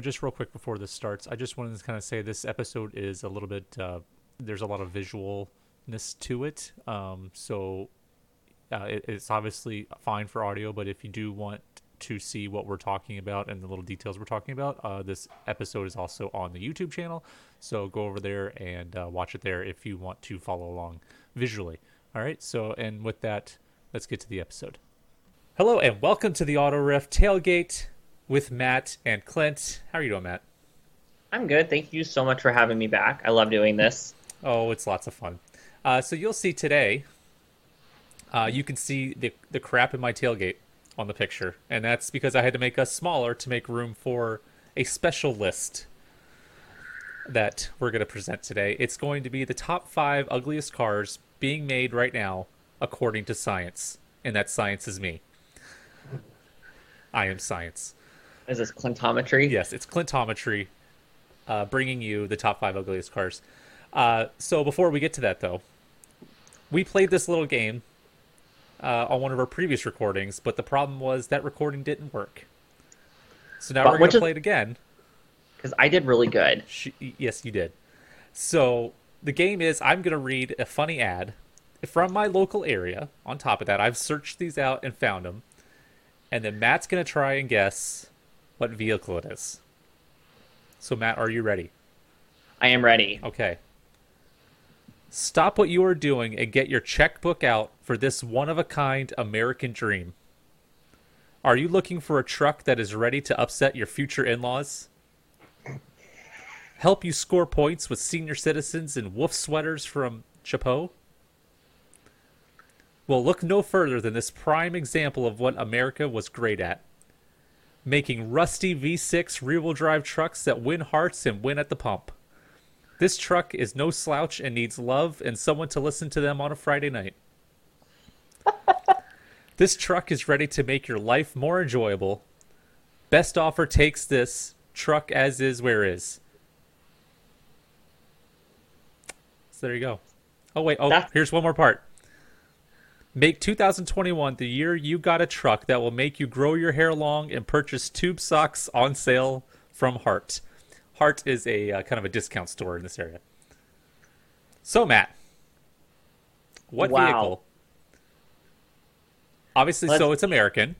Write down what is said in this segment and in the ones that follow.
know, just real quick before this starts, I just wanted to kind of say this episode is a little bit. Uh, there's a lot of visualness to it, um, so uh, it, it's obviously fine for audio. But if you do want to see what we're talking about and the little details we're talking about, uh, this episode is also on the YouTube channel. So go over there and uh, watch it there if you want to follow along visually. All right. So, and with that, let's get to the episode. Hello and welcome to the Auto Ref Tailgate with Matt and Clint. How are you doing, Matt? I'm good. Thank you so much for having me back. I love doing this. Oh, it's lots of fun. Uh, so you'll see today. Uh, you can see the the crap in my tailgate on the picture, and that's because I had to make us smaller to make room for a special list that we're going to present today. It's going to be the top five ugliest cars being made right now according to science, and that science is me. I am science. Is this Clintometry? Yes, it's Clintometry, uh, bringing you the top five ugliest cars. Uh, so before we get to that, though, we played this little game uh, on one of our previous recordings, but the problem was that recording didn't work. So now But we're going to play it again. Because I did really good. She, yes, you did. So the game is I'm going to read a funny ad from my local area. On top of that, I've searched these out and found them. And then Matt's going to try and guess what vehicle it is. So, Matt, are you ready? I am ready. Okay. Stop what you are doing and get your checkbook out for this one of a kind American dream. Are you looking for a truck that is ready to upset your future in laws? Help you score points with senior citizens in wolf sweaters from Shopko? Well, look no further than this prime example of what America was great at making rusty V6 rear wheel drive trucks that win hearts and win at the pump. This truck is no slouch and needs love and someone to listen to them on a Friday night. this truck is ready to make your life more enjoyable. Best offer takes this truck as is where is. So there you go. Oh wait, oh That's- here's one more part. Make 2021 the year you got a truck that will make you grow your hair long and purchase tube socks on sale from Hart. Hart is a uh, kind of a discount store in this area. So Matt, what Wow. vehicle? Obviously, Let's- so it's American.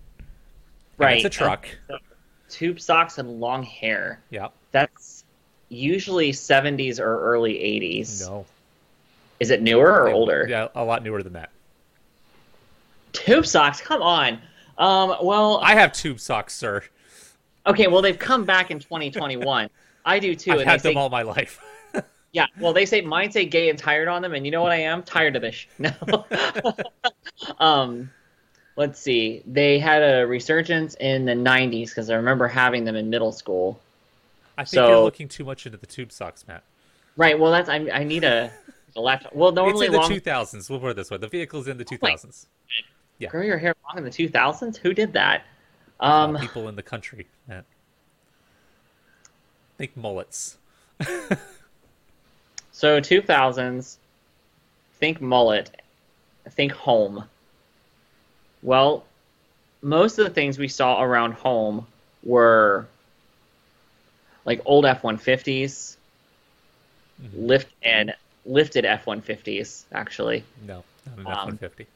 Right. It's a truck. Uh, tube socks and long hair. Yeah. That's usually 70s or early 80s. No. Is it newer or older? Yeah, a lot newer than that. Tube socks? Come on. Um, well, I have tube socks, sir. okay, well, they've come back in 2021. I do too. I've and had them say, all my life. Yeah, well, they say mine say gay and tired on them, and you know what I am? Tired of this. sh- No. um, let's see. They had a resurgence in the '90s because I remember having them in middle school. I think So- you're looking too much into the tube socks, Matt. Right. Well, that's I. I need a, a laptop. Well, It's normally in the long. 2000s. We'll put it this way: the vehicle's in the Oh my- 2000s. Yeah. Grow your hair long in the 2000s. Who did that? Um. people in the country, Matt. Think mullets. So 2000s. Think mullet. Think home. Well, most of the things we saw around home were like old F-150s, Mhm. lift and lifted F-150s actually. No, not an Um, F-150.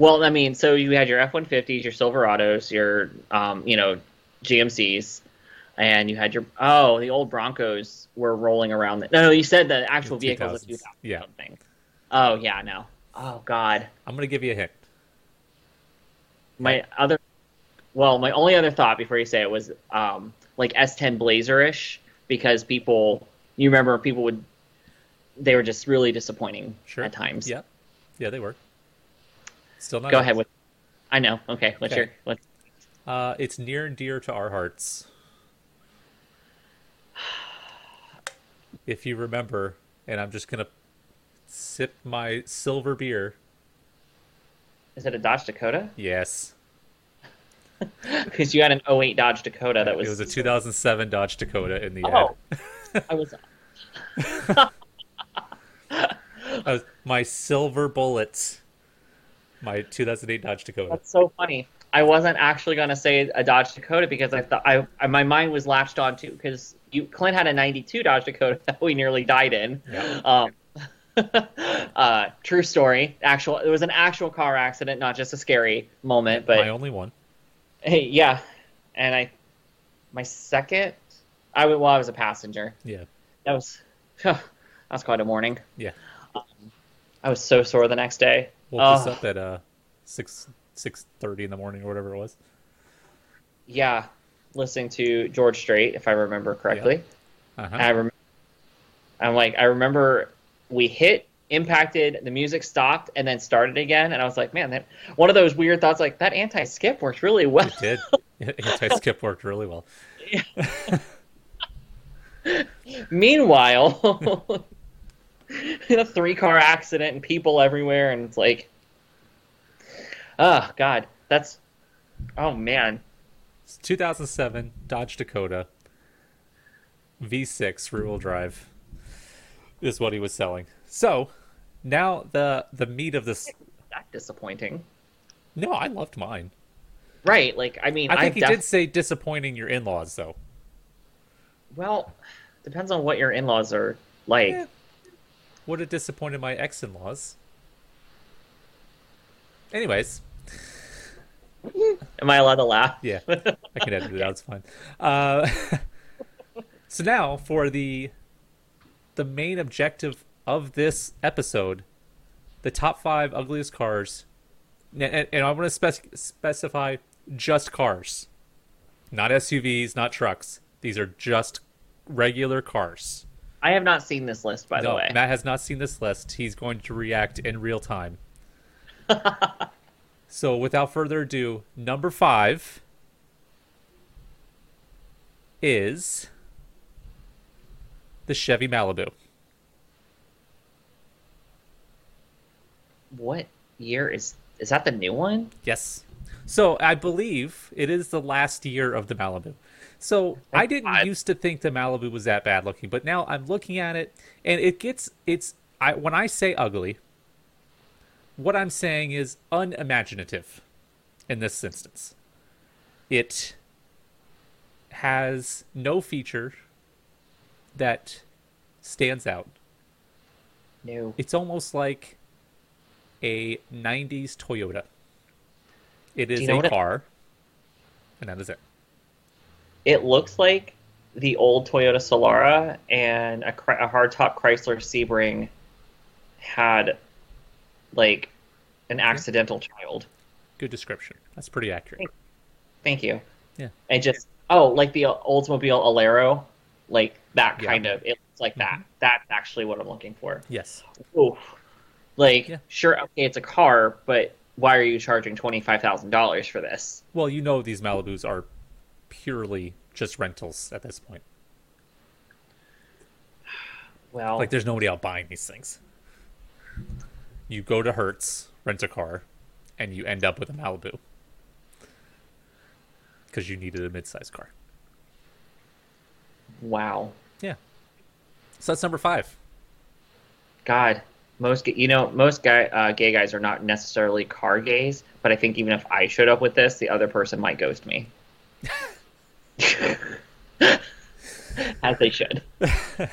Well, I mean, so you had your F-150s, your Silverados, your um, you know, GMCs, and you had your oh, the old Broncos were rolling around. The, no, no, you said the actual The vehicle was 2000s. 2000 Yeah. something. Oh yeah, no. Oh god. I'm gonna give you a hint. My other, well, my only other thought before you say it was um, like S10 Blazer-ish because people, you remember people would, they were just really disappointing Sure. at times. Yeah, yeah, they were. Still not. Go ahead with. I know. Okay. What's Okay. your? What? Uh, it's near and dear to our hearts. If you remember, and I'm just gonna sip my silver beer. Is it a Dodge Dakota? Yes, Because you had an 08 Dodge Dakota that was. it was a 2007 Dodge Dakota in the Oh. ad. I was. Uh, my silver bullets. My 2008 Dodge Dakota. That's so funny. I wasn't actually gonna say a Dodge Dakota because I thought I, I my mind was latched on to because you Clint had a '92 Dodge Dakota that we nearly died in. Yeah. Um, uh, true story. Actual, it was an actual car accident, not just a scary moment. But My only one. hey, yeah, and I, my second, I well, I was a passenger. Yeah. That was, that was quite a morning. Yeah. I was so sore the next day. Woke us Oh. up at uh six six thirty in the morning or whatever it was. Yeah, listening to George Strait, if I remember correctly. Uh-huh. I remember. I'm like, I remember we hit, impacted, the music stopped, and then started again, and I was like, man, that one of those weird thoughts, like that anti-skip worked really well. It did. Anti skip worked really well. Meanwhile, in a three-car accident and people everywhere, and it's like, oh god, that's, oh man, It's 2007 Dodge Dakota V6 rear wheel drive is what he was selling. So now the the meat of this. that disappointing. No, I loved mine. Right, like I mean, I think I he def- did say disappointing your in-laws though. Well, depends on what your in-laws are like. Yeah. Would have disappointed my ex-in-laws. Anyways, Am I allowed to laugh? Yeah, I can edit it out. It's fine. Uh, so now for the the main objective of this episode, the top five ugliest cars, and, and, and I want to spec- specify just cars, not SUVs, not trucks. These are just regular cars. I have not seen this list, by the way. Matt has not seen this list. He's going to react in real time. so, without further ado, number five is the Chevy Malibu. What year is is that? The new one? Yes. So, I believe it is the last year of the Malibu. So, I didn't God. used to think the Malibu was that bad looking, but now I'm looking at it and it gets it's I when I say ugly, what I'm saying is unimaginative in this instance. It has no feature that stands out. No. It's almost like a 90s Toyota. It is you know a what it- car, and that is it. It looks like the old Toyota Solara and a, a hardtop Chrysler Sebring had like an accidental child. Good description. That's pretty accurate. Thank you. Yeah. And just oh, like the Oldsmobile Alero, like that Yeah. kind of. It looks like that. Mm-hmm. That's actually what I'm looking for. Yes. Oof. Like, Yeah. sure, okay, it's a car, but why are you charging twenty five thousand dollars for this? Well, you know these Malibus are purely just rentals at this point. Well, Like there's nobody out buying these things. You go to Hertz, rent a car, and you end up with a Malibu. Because you needed a mid-sized car. wow, Yeah. So that's number five. God, most you know most guy uh, gay guys are not necessarily car gays, but I think even if I showed up with this, the other person might ghost me. As they should.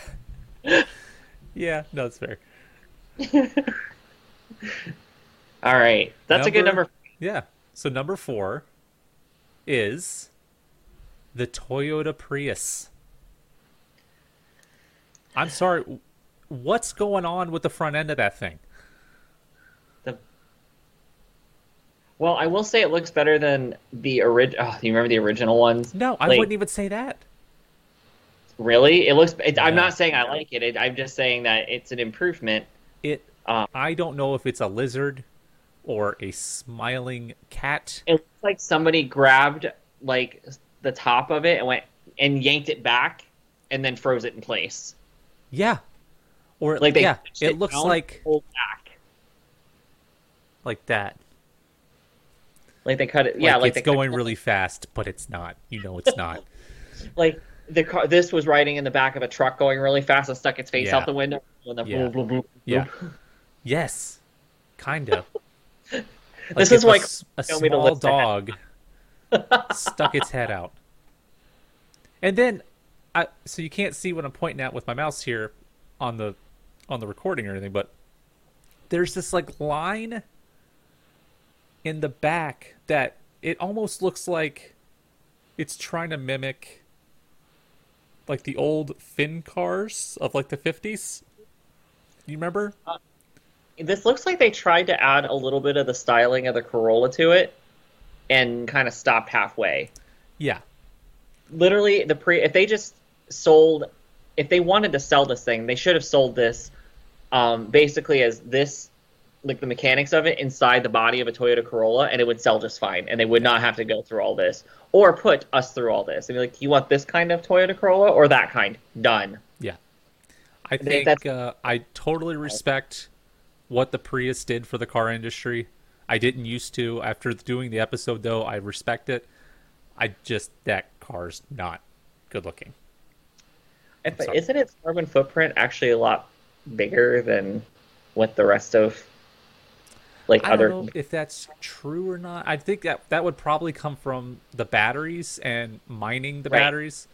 Yeah, no, that's fair. All right, that's a good Number- number. Yeah. So number four is the Toyota Prius. I'm sorry. What's going on with the front end of that thing? The... Well, I will say it looks better than the original. Oh, you remember the original ones? No, I Like- wouldn't even say that. Really? It looks. It, I'm not saying I like it. it. I'm just saying that it's an improvement. It. Um, I don't know if it's a lizard or a smiling cat. It looks like somebody grabbed like the top of it and went and yanked it back, and then froze it in place. Yeah. Or Like they yeah, pushed it looks like back. like that. Like they cut it. Yeah, like, it's going really fast, but it's not. You know, it's not. like the car. This was riding in the back of a truck going really fast and stuck its face Yeah. out the window. And then Yeah. boom, boom, boom, Yeah. Yes, kind of. This is like a, to small dog stuck its head out. And then, I so you can't see what I'm pointing at with my mouse here on the on the recording or anything, but there's this like line in the back that it almost looks like it's trying to mimic like the old fin cars of like the 50s. You remember? This looks like they tried to add a little bit of the styling of the Corolla to it, and kind of stopped halfway. Yeah. Literally, the pre if they just sold, if they wanted to sell this thing, they should have sold this, um, basically as this, like the mechanics of it inside the body of a Toyota Corolla, and it would sell just fine, and they would not have to go through all this or put us through all this. And be like, you want this kind of Toyota Corolla or that kind? Done. Yeah. I think think uh, I totally respect what the Prius did for the car industry. I didn't used to. After doing the episode, though, I respect it. I just, that car's not good looking. If, isn't its carbon footprint actually a lot bigger than what the rest of like I other don't know if that's true or not. I think that that would probably come from the batteries and mining the Right. batteries.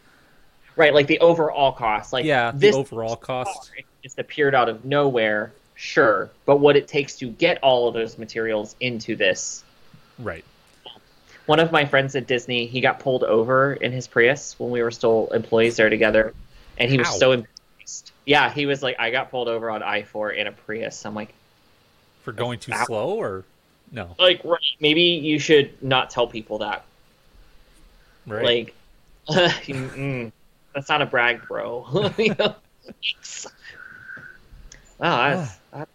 right like the overall cost like Yeah, the this overall cost. just appeared out of nowhere sure but what it takes to get all of those materials into this Right. one of my friends at disney he got pulled over in his prius when we were still employees there together and he was Ow. so embarrassed yeah he was like i got pulled over on i4 in a prius i'm like For going too Ow. slow or no? like right, maybe you should not tell people that Right. Like, that's not a brag, bro. You know? Wow, that's, that,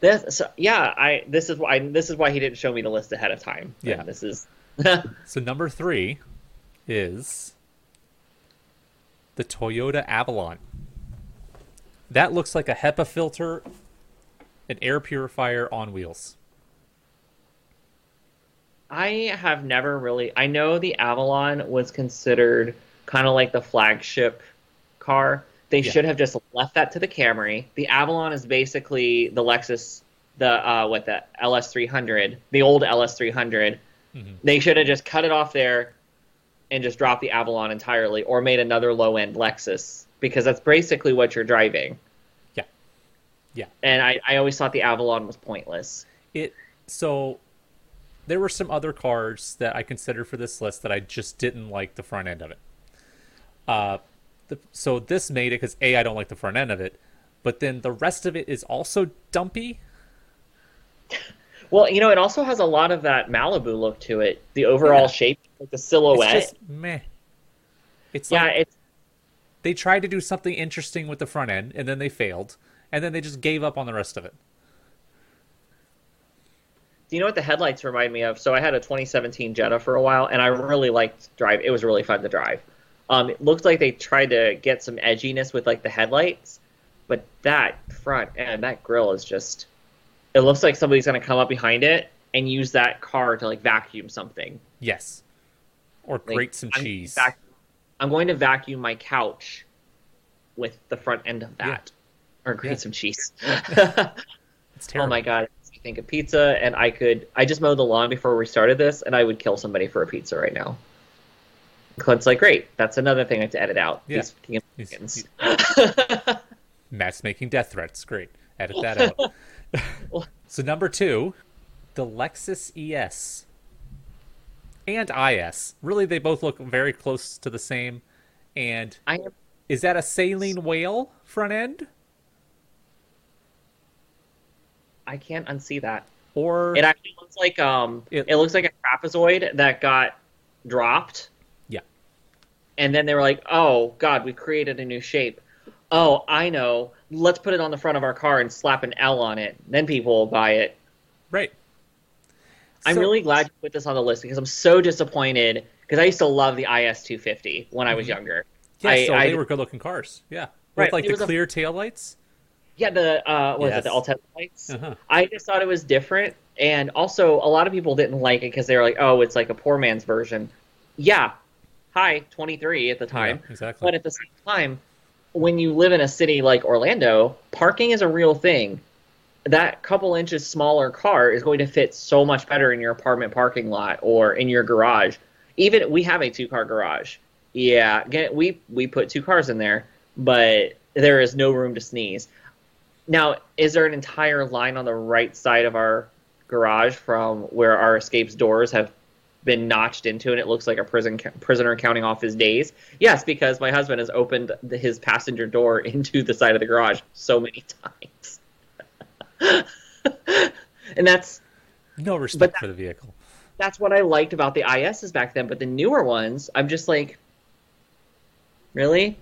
this, so, yeah. I this is why this is why he didn't show me the list ahead of time. Yeah. This is So number three is the Toyota Avalon. That looks like a HEPA filter, an air purifier on wheels. I have never really. I know the Avalon was considered kind of like the flagship car. They Yeah. should have just left that to the Camry. The Avalon is basically the Lexus, the uh, what the LS300, the old LS300. Mhm. They should have just cut it off there and just dropped the Avalon entirely, or made another low end Lexus because that's basically what you're driving. Yeah. And I, I always thought the Avalon was pointless. It so there were some other cars that I considered for this list that I just didn't like the front end of it. Uh, the, so this made it because a I don't like the front end of it, but then the rest of it is also dumpy. Well, you know, it also has a lot of that Malibu look to it. The overall Yeah. shape, like the silhouette. It's just meh. It's yeah, like it's they tried to do something interesting with the front end and then they failed, and then they just gave up on the rest of it. Do you know what the headlights remind me of? So I had a 2017 Jetta for a while, and I really liked drive. It was really fun to drive. Um, it looked like they tried to get some edginess with like the headlights, but that front and that grill is just. It looks like somebody's gonna come up behind it and use that car to like vacuum something. Yes, or Like, grate some I'm cheese. vac- I'm going to vacuum my couch with the front end of that, or grate Yeah. some cheese. It's terrible. Oh my god! I think of pizza, and I could. I just mowed the lawn before we started this, and I would kill somebody for a pizza right now. Clint's like, great. That's another thing I have to edit out. Yeah. These fucking He's- Matt's making death threats. Great. Edit that out. so number two, the Lexus ES and IS. Really, they both look very close to the same. And I am. is that a saline whale front end, I can't unsee that. or It actually looks like um. It- It, looks like a trapezoid that got dropped, yeah, and then they were like, "Oh God, we created a new shape." Oh, I know. Let's put it on the front of our car and slap an L on it. Then people will buy it. right. I'm So- really glad you put this on the list because I'm so disappointed because I used to love the IS 250 when I was younger. Yeah, I- so I- they were good looking cars. Yeah, Right, with like the clear a- clear taillights. Yeah, the uh, what was it? The Altezza lights. Uh-huh. I just thought it was different, and also a lot of people didn't like it because they were like, "Oh, it's like a poor man's version." Yeah, hi, 23 at the time, Yeah, exactly. but at the same time, when you live in a city like Orlando, parking is a real thing. That couple inches smaller car is going to fit so much better in your apartment parking lot or in your garage. even we have a two car garage. Yeah, we we put two cars in there, but there is no room to sneeze. Now, is there an entire line on the right side of our garage from where our escapes doors have been notched into and it looks like a prison prisoner counting off his days? Yes, because my husband has opened the, his passenger door into the side of the garage so many times. and that's no respect that, for the vehicle. That's what I liked about the ISs back then, but the newer ones, I'm just like Really?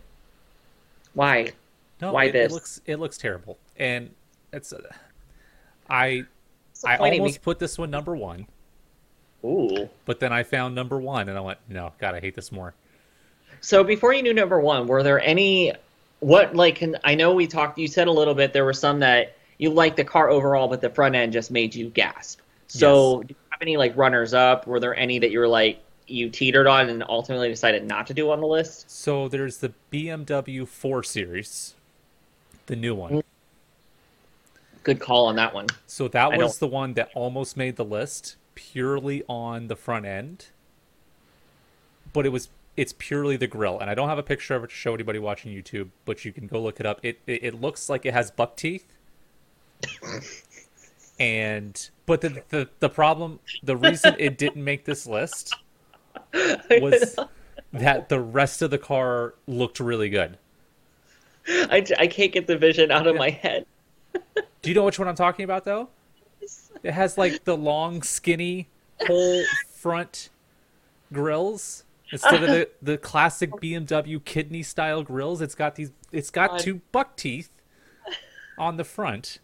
Why? No, Why it, this? It looks it looks terrible, and it's. Uh, I I almost me. put this one number one. Ooh. But then I found number one, and I went, no, God, I hate this more. So before you knew number one, were there any? What like? I know we talked. You said a little bit. There were some that you liked the car overall, but the front end just made you gasp. So, yes. do you have any like runners up? Were there any that you were like, you teetered on and ultimately decided not to do on the list? So there's the BMW 4 Series, the new one. Good call on that one. So that I was the one that almost made the list purely on the front end. But it was it's purely the grill, and I don't have a picture of it to show anybody watching YouTube, but you can go look it up. It it, it looks like it has buck teeth. and but the, the the problem the reason it didn't make this list was that the rest of the car looked really good. I, I can't get the vision out of my head. Do you know which one I'm talking about, though? It has like the long, skinny, whole front grills instead of the, the classic BMW kidney style grills. It's got these. It's got two buck teeth on the front.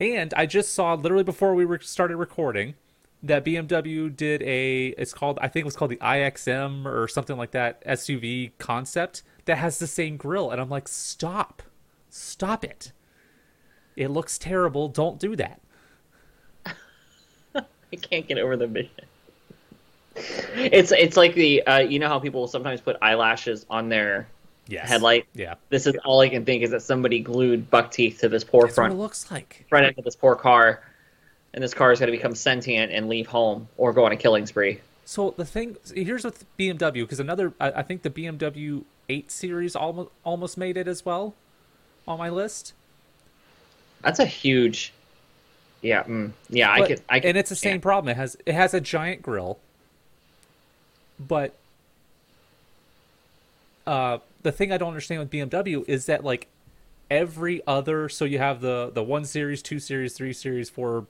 And I just saw literally before we started recording that BMW did a it's called I think it was called the iXM or something like that SUV concept that has the same grill and I'm like stop. Stop it. It looks terrible. Don't do that. I can't get over the vision. It's it's like the uh, you know how people sometimes put eyelashes on their yes. headlight. Yeah. This is all I can think is that somebody glued buck teeth to this poor That's front. What it looks like front end of this poor car and this car is going to become sentient and leave home or go on a killing spree. So the thing here's with BMW because another I, I, think the BMW 8 Series almost almost made it as well on my list. That's a huge, yeah, mm, yeah. But, I could, I could, and it's the same yeah. problem. It has it has a giant grill, but uh, the thing I don't understand with BMW is that like every other so you have the the one series, two series, three series, four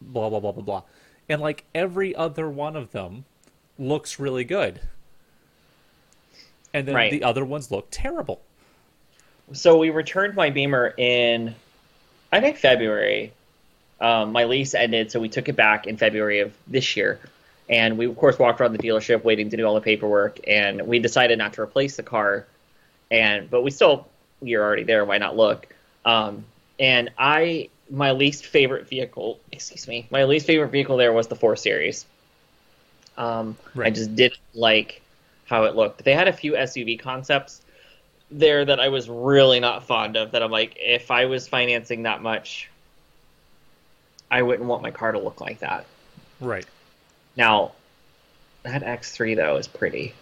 blah blah blah blah blah. And like every other one of them looks really good. And then right. the other ones look terrible. So we returned my Beamer in I think February. Um, my lease ended, so we took it back in February of this year. And we of course walked around the dealership waiting to do all the paperwork and we decided not to replace the car and but we still you're already there, why not look? Um, and I my least favorite vehicle, excuse me, my least favorite vehicle there was the 4 Series. Um, right. I just didn't like how it looked. They had a few SUV concepts there that I was really not fond of. That I'm like, if I was financing that much, I wouldn't want my car to look like that. Right. Now, that X3 though is pretty,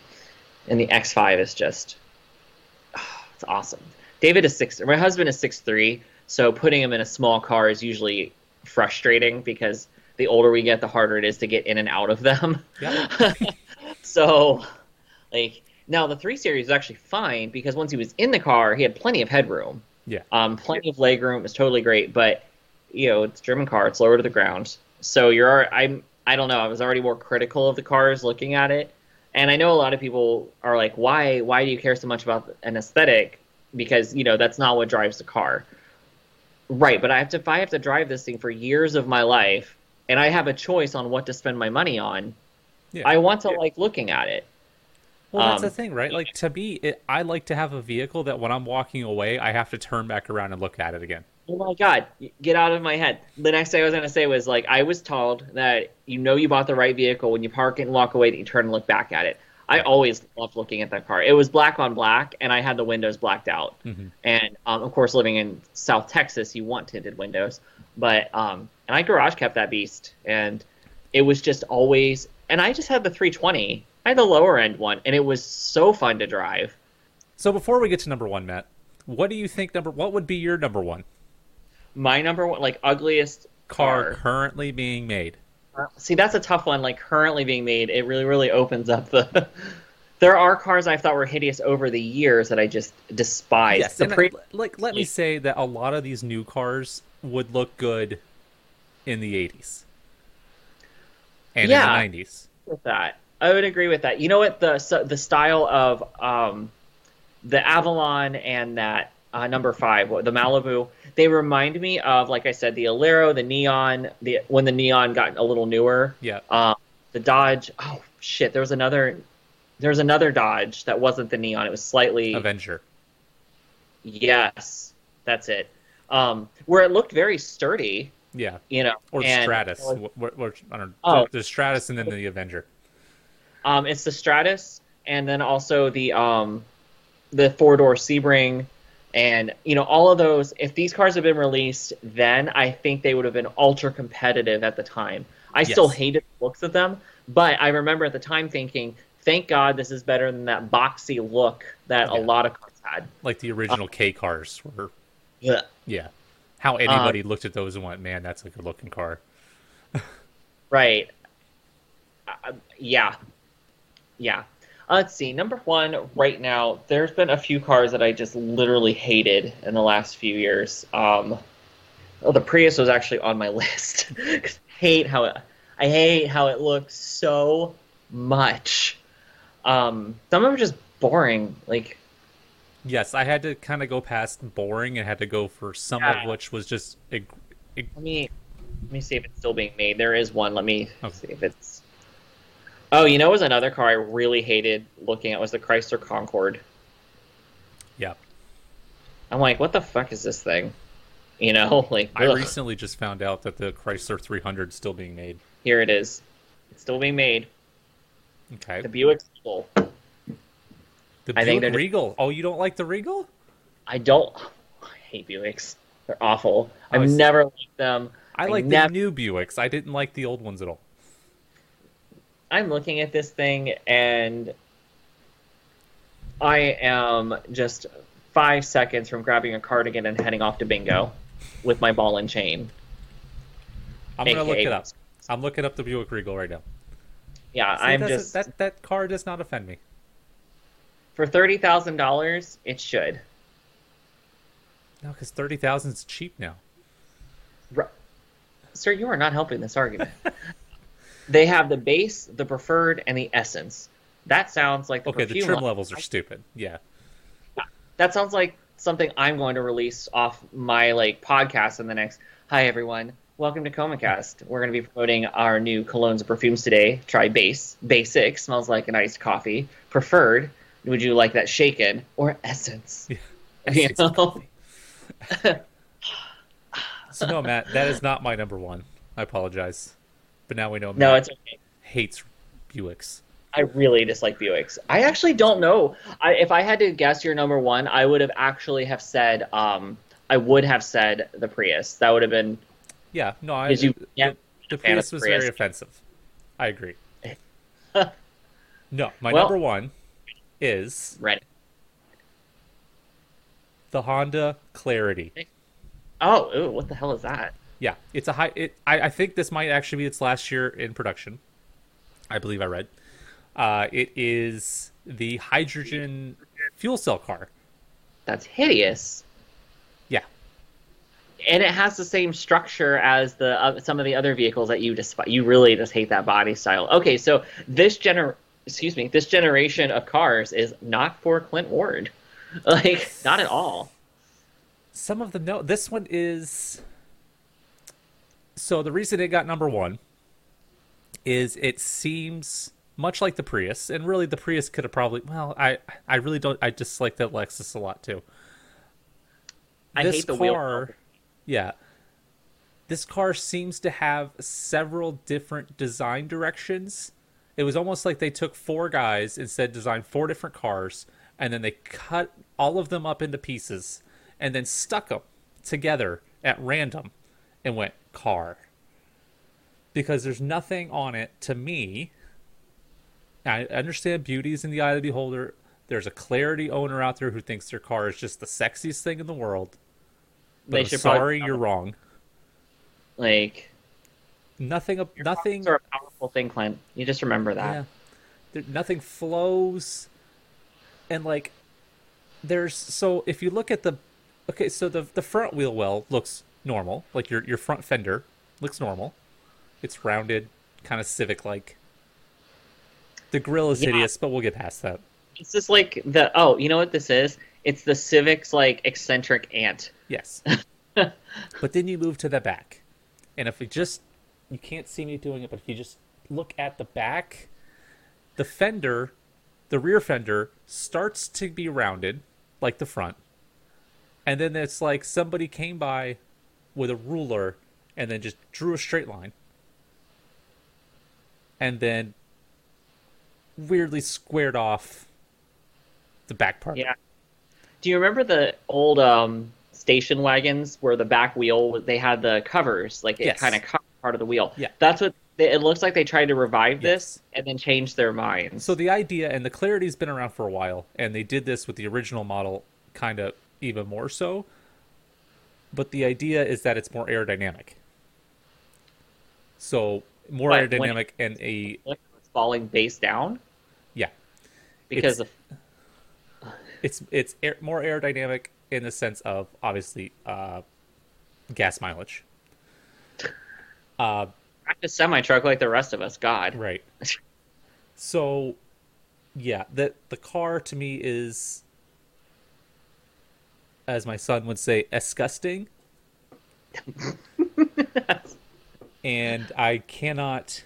and the X5 is just, oh, it's awesome. David is six. My husband is six three so putting him in a small car is usually frustrating because the older we get, the harder it is to get in and out of them. Yeah. so, like now the three series is actually fine because once he was in the car, he had plenty of headroom. Yeah. Um, plenty of leg room. It's totally great, but you know, it's a German car. It's lower to the ground. So you're, I'm, I don't know. I was already more critical of the cars looking at it, and I know a lot of people are like, why, why do you care so much about an aesthetic? Because you know that's not what drives the car. Right, but I have to if I have to drive this thing for years of my life and I have a choice on what to spend my money on, yeah. I want to yeah. like looking at it. Well, that's um, the thing, right? Like to me, it, I like to have a vehicle that when I'm walking away, I have to turn back around and look at it again. Oh my god, get out of my head. The next thing I was going to say was like I was told that you know you bought the right vehicle when you park it and walk away that you turn and look back at it. I always loved looking at that car. It was black on black, and I had the windows blacked out. Mm-hmm. And um, of course, living in South Texas, you want tinted windows. But um, and I garage kept that beast, and it was just always and I just had the 320. I had the lower end one, and it was so fun to drive. So before we get to number one, Matt, what do you think number? What would be your number one My number one, like ugliest car car. currently being made? Uh, see, that's a tough one. Like currently being made, it really, really opens up the. there are cars I thought were hideous over the years that I just despise. Yes, the pre- I- like let me say that a lot of these new cars would look good in the '80s and Yeah. in the '90s. with that. I would agree with that. You know what the so, the style of um, the Avalon and that uh, number five, the Malibu, they remind me of, like I said, the Alero, the Neon, the when the Neon got a little newer. Yeah, Um, the Dodge. Oh shit! There was another. There was another Dodge that wasn't the Neon. It was slightly. Avenger. Yes, that's it. Um, where it looked very sturdy. Yeah, You know, or and- Stratus. What, what, what- I don't know. Oh. There's Stratus and then the Avenger. Um, it's the Stratus, and then also the um, the four door Sebring, and you know all of those. If these cars had been released then, I think they would have been ultra competitive at the time. I still hated the looks of them, but I remember at the time thinking, "Thank God this is better than that boxy look that a lot of cars had." Like the original K cars were. Yeah. Yeah. How anybody looked at those and went, "Man, that's a good looking car." Right. Uh, yeah. Yeah. Uh, let's see. Number one, right now, there's been a few cars that I just literally hated in the last few years. Um, oh, the Prius was actually on my list. I hate how it, I hate how it looks so much. Um, some of them are just boring. Like, Yes, I had to kind of go past boring and had to go for some Yeah. of which was just ig- ig- let me let me see if it's still being made. There is one. Let me Okay. see if it's. Oh, you know, was another car I really hated looking at was the Chrysler Concorde. yeah. I'm like, what the fuck is this thing? You know, like I ugh, recently just found out that the Chrysler 300 is still being made. here it is. It's still being made. Okay. The Buick Regal. The I Buick they're just- Regal. Oh, you don't like the Regal? I don't. I hate Buicks. They're awful. Oh, I I've never liked them. I I like nev- the new Buicks. I didn't like the old ones at all. I'm looking at this thing and I am just five seconds from grabbing a cardigan and heading off to bingo with my ball and chain. I'm gonna look it up. I'm looking up the Buick Regal right now. Yeah, See, I'm just that that car does not offend me. for thirty thousand dollars. It should. No, because thirty thousand is cheap now. Ru- Sir, you are not helping this argument. they have the base, the preferred, and the essence. That sounds like the Okay, the trim line. levels are stupid. Yeah. That sounds like something I'm going to release off my like podcast in the next. Hi everyone, welcome to ComaCast. We're going to be promoting our new colognes and perfumes today. Try base, basic, smells like an iced coffee. Preferred, would you like that shaken or essence? Yeah. You know? So no, Matt, that is not my number one. I apologize, but now we know No, Matt it's okay. hates Buicks. I really dislike Buicks. I actually don't know. I, if I had to guess your number one, I would have actually have said. Um, I would have said the Prius. That would have been. Yeah, no, I, you- the, yeah, the of Prius was Prius. very offensive. I agree. no, my Well- number one is Ready. the Honda Clarity. Oh, ooh, what the hell is that? Yeah, it's a high. It, I, I think this might actually be its last year in production. I believe I read. Uh, it is the hydrogen fuel cell car. That's hideous. Yeah, And it has the same structure as the uh, some of the other vehicles that you despise. You really just hate that body style. Okay, so this gener excuse me, this generation of cars is not for Clint Ward. Like, not at all. some of them no. This one is. So the reason it got number one is it seems much like the Prius, and really the Prius could have probably. Well, I I really don't. I dislike that Lexus a lot too. I this hate the wheel yeah. This car seems to have several different design directions. It was almost like they took four guys and said design four different cars, and then they cut all of them up into pieces, and then stuck them together at random, and went car. Because there's nothing on it to me I understand beauty's in the eye of the beholder. There's a clarity owner out there who thinks their car is just the sexiest thing in the world. But They I'm should probably- sorry, you're wrong. Like Nothing, nothing. are a powerful thing, Clint. You just remember that. Yeah. There, nothing flows. And like there's so if you look at the okay, so the the front wheel well looks normal. Like your your front fender looks normal. It's rounded, kind of civic like. The grill is Yeah. hideous, but we'll get past that. It's just like the oh, you know what this is? It's the Civic's like eccentric aunt. Yes. but then you move to the back. And if we just you can't see me doing it, but if you just look at the back, the fender, the rear fender starts to be rounded like the front. And then it's like somebody came by with a ruler and then just drew a straight line. And then weirdly squared off the back part. Yeah. Do you remember the old um, station wagons where the back wheel they had the covers, like it Yes. kind of covered part of the wheel? Yeah. That's what it looks like. They tried to revive this and then change their minds. So the idea and the clarity's been around for a while, and they did this with the original model, kind of even more so. But the idea is that it's more aerodynamic. So more But when- aerodynamic and a falling base down yeah, because It's- of it's it's air, more aerodynamic in the sense of obviously uh, gas mileage. Uh, practice semi truck like the rest of us. God. Right. So, yeah, the the car to me is, as my son would say, disgusting, and I cannot,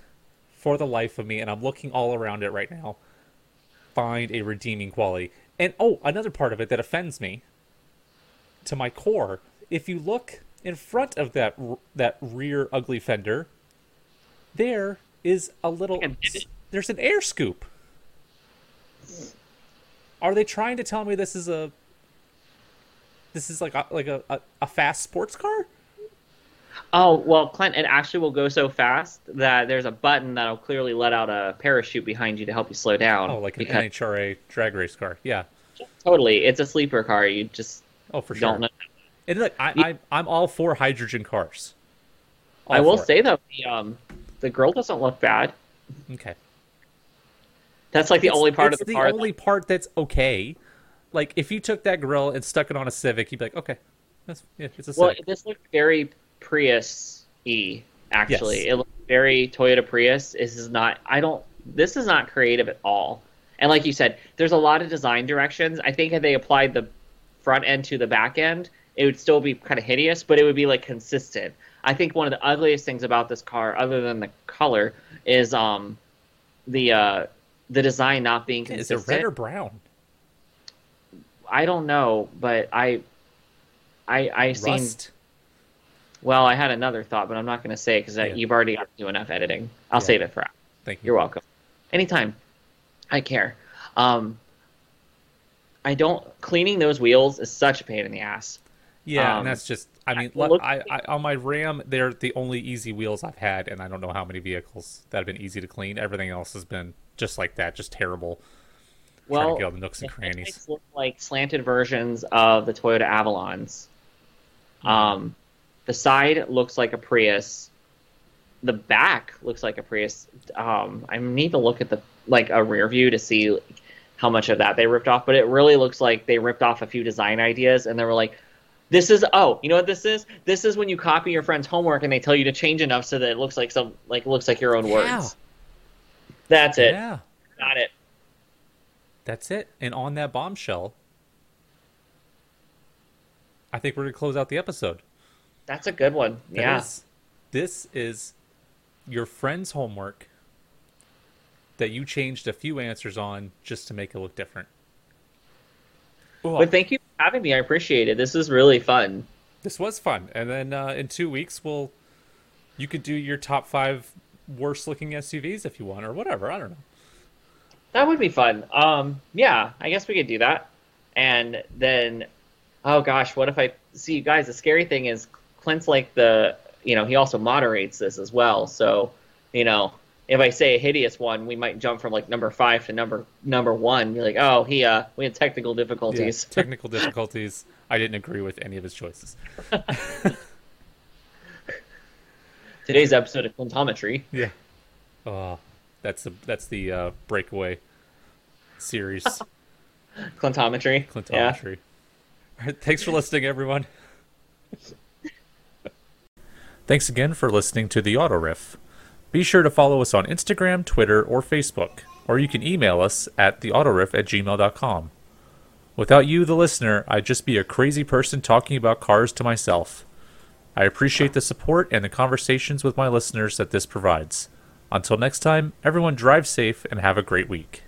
for the life of me, and I'm looking all around it right now, find a redeeming quality. And oh, another part of it that offends me, to my core, if you look in front of that that rear ugly fender, there is a little Like a divot? there's an air scoop. Are they trying to tell me this is a this is like a like a, a, a fast sports car? Oh well, Clint, it actually will go so fast that there's a button that'll clearly let out a parachute behind you to help you slow down. Oh, like an because NHRA drag race car. Yeah. totally, it's a sleeper car. You just Oh, for sure. don't know. And look, I, I I'm all for hydrogen cars. All I will it. say though, the um, the grill doesn't look bad. okay. That's like the It's- only part it's of the, the car. only part that's okay. Like if you took that grill and stuck it on a Civic, you'd be like, okay, that's yeah, it's a well, Civic. this looked very Prius y. Actually, Yes. it looked very Toyota Prius. This is not. I don't. This is not creative at all. And like you said, there's a lot of design directions. I think if they applied the front end to the back end, it would still be kind of hideous, but it would be like consistent. I think one of the ugliest things about this car, other than the color, is um the uh the design not being consistent. is it red or brown? I don't know, but I I I seen Rust. well, I had another thought, but I'm not going to say it because Yeah. you've already got to do enough editing. I'll Yeah. save it for after. Thank you. You're welcome. Anytime. I care. Um, I don't. Cleaning those wheels is such a pain in the ass. Yeah, Um, and that's just. I mean, look- I, I on my Ram, they're the only easy wheels I've had, and I don't know how many vehicles that have been easy to clean. Everything else has been just like that, just terrible. Trying Well, to get all the nooks and the crannies. look like slanted versions of the Toyota Avalons. Hmm. Um, the side looks like a Prius. The back looks like a Prius. Um, I need to look at the like a rear view to see how much of that they ripped off, but it really looks like they ripped off a few design ideas and they were like, "This is oh, you know what this is? This is when you copy your friend's homework and they tell you to change enough so that it looks like some like looks like your own Yeah. words." That's it. Yeah, Got it. That's it. And on that bombshell, I think we're gonna close out the episode. That's a good one. That yeah. is- this is your friend's homework that you changed a few answers on just to make it look different. Ooh, But thank you for having me. I appreciate it. This is really fun. this was fun. And then uh, in two weeks, we'll you could do your top five worst looking SUVs if you want, or whatever. I don't know. That would be fun. Um, yeah, I guess we could do that. And then, oh gosh, what if I see you guys? The scary thing is Clint's like the, you know, he also moderates this as well. So, you know, if I say a hideous one, we might jump from like number five to number number one. You're like, oh, he uh, we had technical Yeah, difficulties. technical difficulties. I didn't agree with any of his choices. Today's episode of Clintometry. Yeah. Oh, that's the that's the uh, breakaway series. Clintometry. Yeah. Clintometry. Thanks for listening, everyone. Thanks again for listening to the Auto Riff. Be sure to follow us on Instagram, Twitter, or Facebook, or you can email us at theautoriff at gmail.com. Without you, the listener, I'd just be a crazy person talking about cars to myself. I appreciate the support and the conversations with my listeners that this provides. Until next time, everyone drive safe and have a great week.